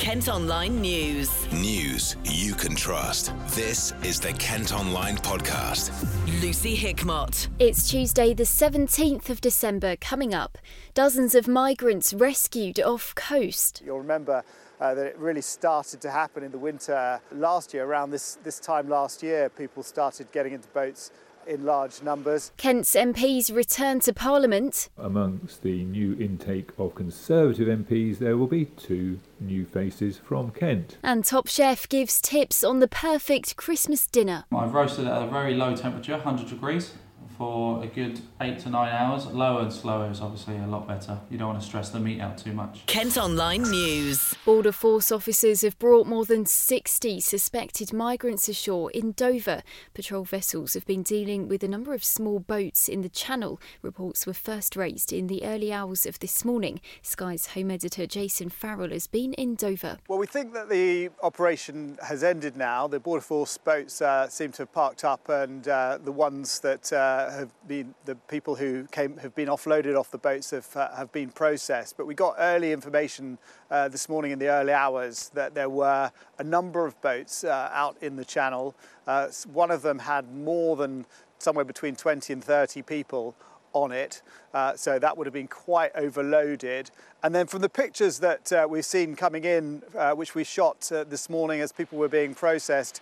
Kent Online News. News you can trust. This is the Kent Online Podcast. Lucy Hickmott. It's Tuesday, the 17th of December, coming up. Dozens of migrants rescued off coast. You'll remember uh, that it really started to happen in the winter last year, around this, this time last year. People started getting into boats in large numbers. Kent's MPs return to Parliament. Amongst the new intake of Conservative MPs, there will be two new faces from Kent. And Top Chef gives tips on the perfect Christmas dinner. I've roasted it at a very low temperature, 100 degrees, for a good eight to nine hours. Lower and slower is obviously a lot better. You don't want to stress the meat out too much. Kent Online News. Border Force officers have brought more than 60 suspected migrants ashore in Dover. Patrol vessels have been dealing with a number of small boats in the channel. Reports were first raised in the early hours of this morning. Sky's home editor Jason Farrell has been in Dover. Well, we think that the operation has ended now. The Border Force boats uh, seem to have parked up, and uh, the ones that uh, have been the people who came have been offloaded off the boats have uh, have been processed. But we got early information uh, this morning in the early hours that there were a number of boats uh, out in the channel. Uh, one of them had more than somewhere between 20 and 30 people on it, uh, so that would have been quite overloaded. And then from the pictures that uh, we've seen coming in, uh, which we shot uh, this morning as people were being processed,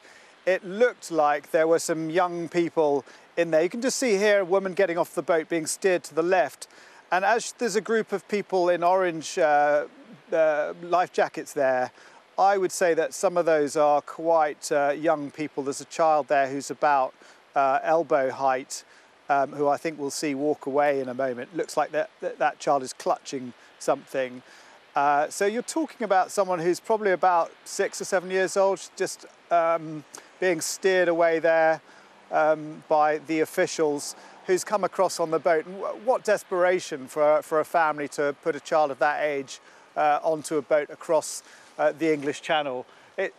it looked like there were some young people in there. You can just see here a woman getting off the boat being steered to the left. And as there's a group of people in orange uh, uh, life jackets there, I would say that some of those are quite uh, young people. There's a child there who's about uh, elbow height, um, who I think we'll see walk away in a moment. Looks like that, that, that child is clutching something. Uh, so you're talking about someone who's probably about six or seven years old, just um, being steered away there um, by the officials who's come across on the boat. And what desperation for, for a family to put a child of that age uh, onto a boat across uh, the English Channel. It,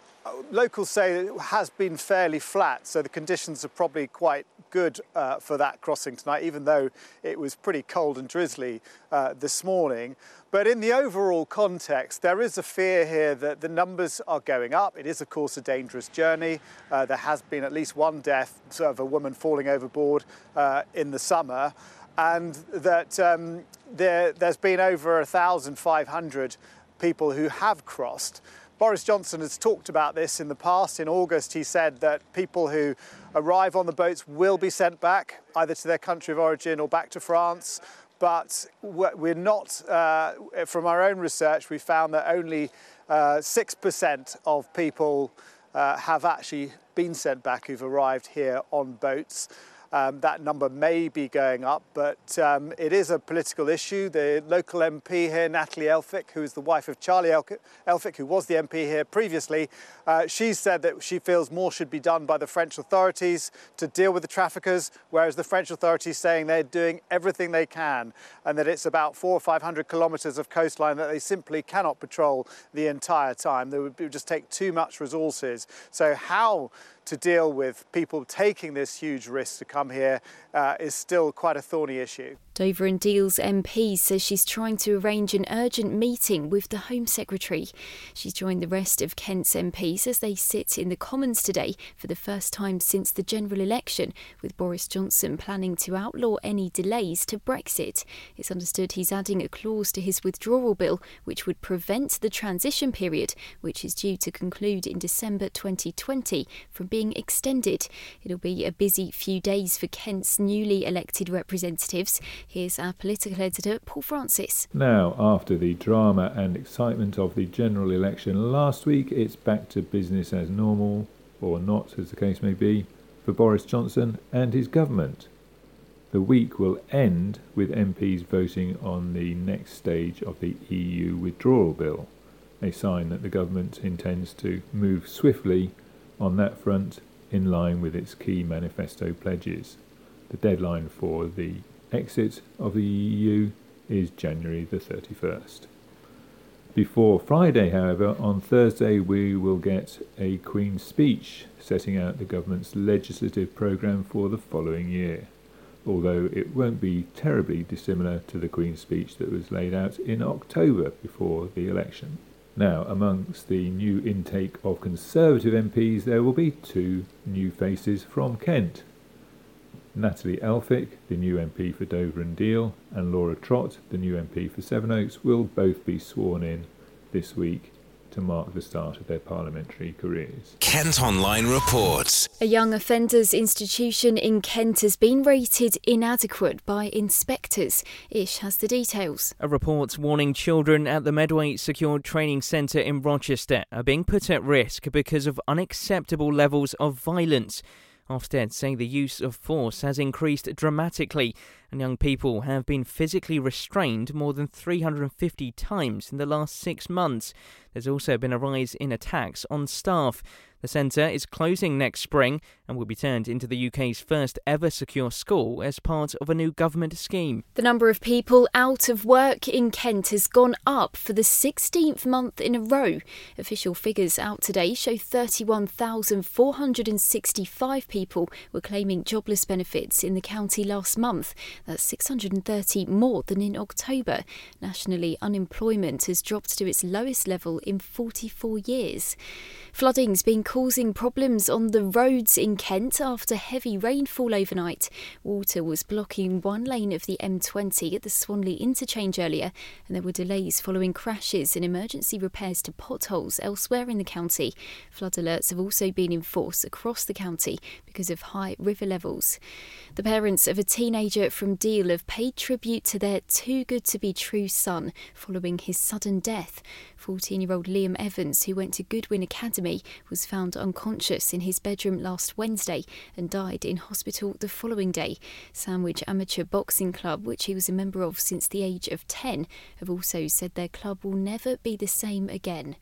locals say it has been fairly flat, so the conditions are probably quite good uh, for that crossing tonight, even though it was pretty cold and drizzly uh, this morning. But in the overall context, there is a fear here that the numbers are going up. It is, of course, a dangerous journey. Uh, there has been at least one death of a woman falling overboard uh, in the summer, and that um, there, there's been over 1,500 people who have crossed. Boris Johnson has talked about this in the past. In August, he said that people who arrive on the boats will be sent back either to their country of origin or back to France. But we're not, uh, from our own research, we found that only uh, 6% of people uh, have actually been sent back who've arrived here on boats. Um, that number may be going up, but um, it is a political issue. The local MP here, Natalie Elphicke, who is the wife of Charlie Elphicke, who was the MP here previously, uh, she said that she feels more should be done by the French authorities to deal with the traffickers, whereas the French authorities saying they're doing everything they can and that it's about four or 500 kilometres of coastline that they simply cannot patrol the entire time. They would just take too much resources. So how to deal with people taking this huge risk to come here uh, is still quite a thorny issue. Dover and Deal's MP says she's trying to arrange an urgent meeting with the Home Secretary. She's joined the rest of Kent's MPs as they sit in the Commons today for the first time since the general election, with Boris Johnson planning to outlaw any delays to Brexit. It's understood he's adding a clause to his withdrawal bill which would prevent the transition period, which is due to conclude in December 2020, from being extended. It'll be a busy few days for Kent's newly elected representatives. Here's our political editor, Paul Francis. Now, after the drama and excitement of the general election last week, it's back to business as normal, or not, as the case may be, for Boris Johnson and his government. The week will end with MPs voting on the next stage of the EU withdrawal bill, a sign that the government intends to move swiftly on that front in line with its key manifesto pledges. The deadline for the exit of the EU is January the 31st. Before Friday, however, on Thursday we will get a Queen's speech setting out the government's legislative programme for the following year, although it won't be terribly dissimilar to the Queen's speech that was laid out in October before the election. Now, amongst the new intake of Conservative MPs, there will be two new faces from Kent. Natalie Elphicke, the new MP for Dover and Deal, and Laura Trott, the new MP for Sevenoaks, will both be sworn in this week to mark the start of their parliamentary careers. Kent Online reports. A young offenders institution in Kent has been rated inadequate by inspectors. Ish has the details. A report warning children at the Medway Secure Training Centre in Rochester are being put at risk because of unacceptable levels of violence. Ofsted say the use of force has increased dramatically and young people have been physically restrained more than 350 times in the last six months. There's also been a rise in attacks on staff. The centre is closing next spring and will be turned into the UK's first ever secure school as part of a new government scheme. The number of people out of work in Kent has gone up for the 16th month in a row. Official figures out today show 31,465 people were claiming jobless benefits in the county last month. That's 630 more than in October. Nationally, unemployment has dropped to its lowest level in 44 years. Flooding's been causing problems on the roads in Kent after heavy rainfall overnight. Water was blocking one lane of the M20 at the Swanley interchange earlier, and there were delays following crashes and emergency repairs to potholes elsewhere in the county. Flood alerts have also been in force across the county because of high river levels. The parents of a teenager from Deal have paid tribute to their too good to be true son following his sudden death. 14 year old Liam Evans, who went to Goodwin Academy, was found unconscious in his bedroom last Wednesday and died in hospital the following day. Sandwich Amateur Boxing Club, which he was a member of since the age of 10, have also said their club will never be the same again.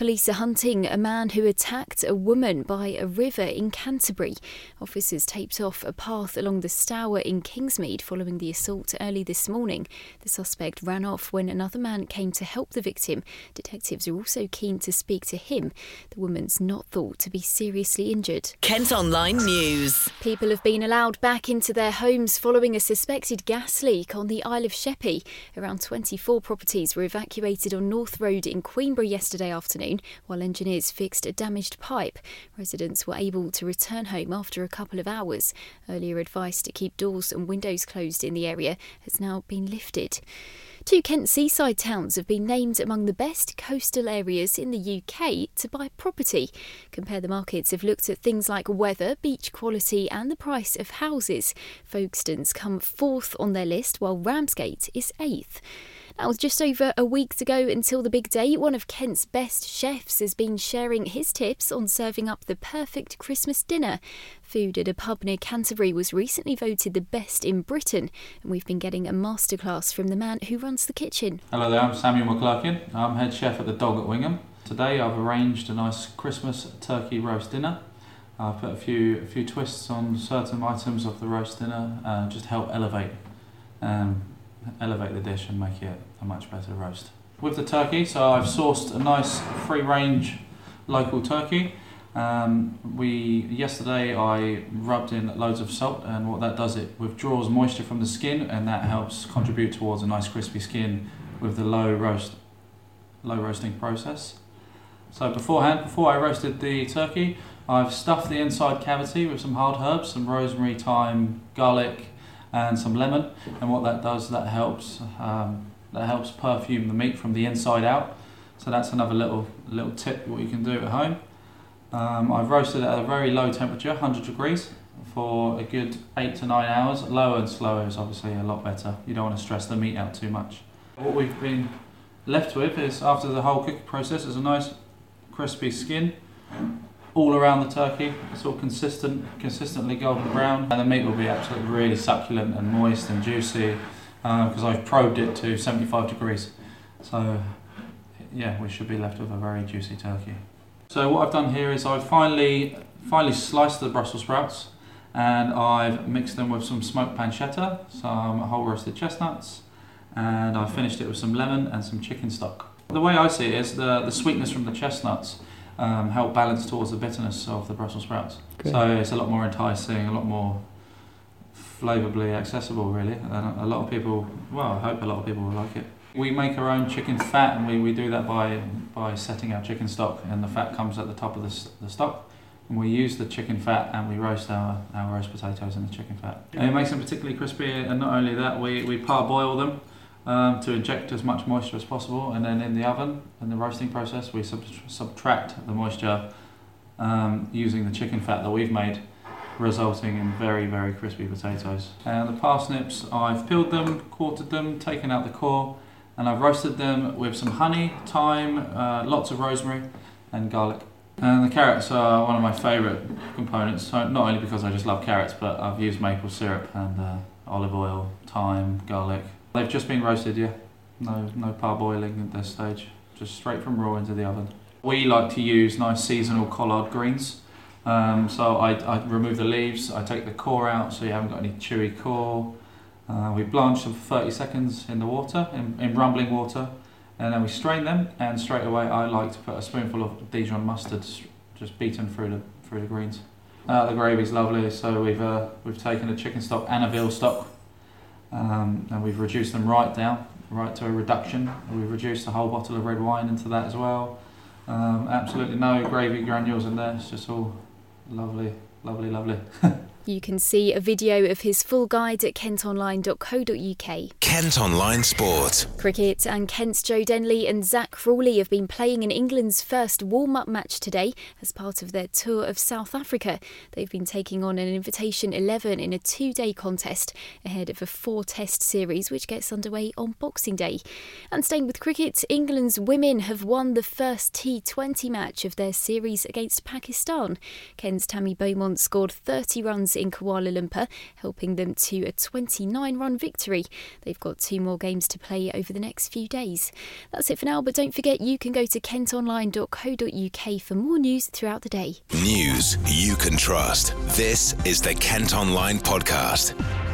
Police are hunting a man who attacked a woman by a river in Canterbury. Officers taped off a path along the Stour in Kingsmead following the assault early this morning. The suspect ran off when another man came to help the victim. Detectives are also keen to speak to him. The woman's not thought to be seriously injured. Kent Online News. People have been allowed back into their homes following a suspected gas leak on the Isle of Sheppey. Around 24 properties were evacuated on North Road in Queenborough yesterday afternoon while engineers fixed a damaged pipe. Residents were able to return home after a couple of hours. Earlier advice to keep doors and windows closed in the area has now been lifted. Two Kent seaside towns have been named among the best coastal areas in the UK to buy property. Compare the markets have looked at things like weather, beach quality, and the price of houses. Folkestone's come fourth on their list, while Ramsgate is eighth. Now, with just over a week to go until the big day, one of Kent's best chefs has been sharing his tips on serving up the perfect Christmas dinner. Food at a pub near Canterbury was recently voted the best in Britain, and we've been getting a masterclass from the man who runs the kitchen. Hello there, I'm Samuel McClurkin. I'm head chef at the Dog at Wingham. Today I've arranged a nice Christmas turkey roast dinner. I've put a few a few twists on certain items of the roast dinner, uh, just to help elevate um, elevate the dish and make it a much better roast. With the turkey, so I've sourced a nice free range local turkey. Um, we yesterday I rubbed in loads of salt, and what that does it withdraws moisture from the skin, and that helps contribute towards a nice crispy skin with the low roast, low roasting process. So beforehand, before I roasted the turkey, I've stuffed the inside cavity with some hard herbs, some rosemary, thyme, garlic, and some lemon. And what that does, that helps um, that helps perfume the meat from the inside out. So that's another little little tip what you can do at home. Um, I've roasted it at a very low temperature, 100 degrees, for a good eight to nine hours. Lower and slower is obviously a lot better. You don't want to stress the meat out too much. What we've been left with is after the whole cooking process is a nice crispy skin all around the turkey. It's all consistent, consistently golden brown, and the meat will be absolutely really succulent and moist and juicy because uh, I've probed it to 75 degrees. So yeah, we should be left with a very juicy turkey. So what I've done here is I've finally finally sliced the Brussels sprouts and I've mixed them with some smoked pancetta, some whole roasted chestnuts, and I've finished it with some lemon and some chicken stock. The way I see it is the, the sweetness from the chestnuts um, help balance towards the bitterness of the Brussels sprouts. So it's a lot more enticing, a lot more flavourably accessible, really. And a lot of people, well, I hope a lot of people will like it. We make our own chicken fat, and we, we do that by by setting our chicken stock, and the fat comes at the top of the, the stock. And we use the chicken fat and we roast our, our roast potatoes in the chicken fat. And it makes them particularly crispy, and not only that, we, we parboil them um, to inject as much moisture as possible, and then in the oven, in the roasting process, we sub- subtract the moisture um, using the chicken fat that we've made resulting in very, very crispy potatoes. And the parsnips, I've peeled them, quartered them, taken out the core, and I've roasted them with some honey, thyme, uh, lots of rosemary, and garlic. And the carrots are one of my favourite components, so not only because I just love carrots, but I've used maple syrup and uh, olive oil, thyme, garlic. They've just been roasted, yeah. No, no parboiling at this stage, just straight from raw into the oven. We like to use nice seasonal collard greens. Um, so I, I remove the leaves, I take the core out so you haven't got any chewy core. Uh, we blanch them for 30 seconds in the water, in, in rumbling water, and then we strain them. And straight away, I like to put a spoonful of Dijon mustard just beaten through the through the greens. Uh, the gravy's lovely, so we've uh, we've taken a chicken stock and a veal stock, um, and we've reduced them right down, right to a reduction. We've reduced a whole bottle of red wine into that as well. Um, absolutely no gravy granules in there. It's just all Lovely, lovely, lovely. You can see a video of his full guide at kentonline.co.uk. Kent Online Sport. Cricket and Kent's Joe Denly and Zak Crawley have been playing in England's first warm up match today as part of their tour of South Africa. They've been taking on an invitation 11 in a two day contest ahead of a four test series which gets underway on Boxing Day. And staying with cricket, England's women have won the first T20 match of their series against Pakistan. Kent's Tammy Beaumont scored 30 runs in Kuala Lumpur, helping them to a 29 run victory. They've got two more games to play over the next few days. That's it for now, but don't forget you can go to kentonline.co.uk for more news throughout the day. News you can trust. This is the Kent Online Podcast.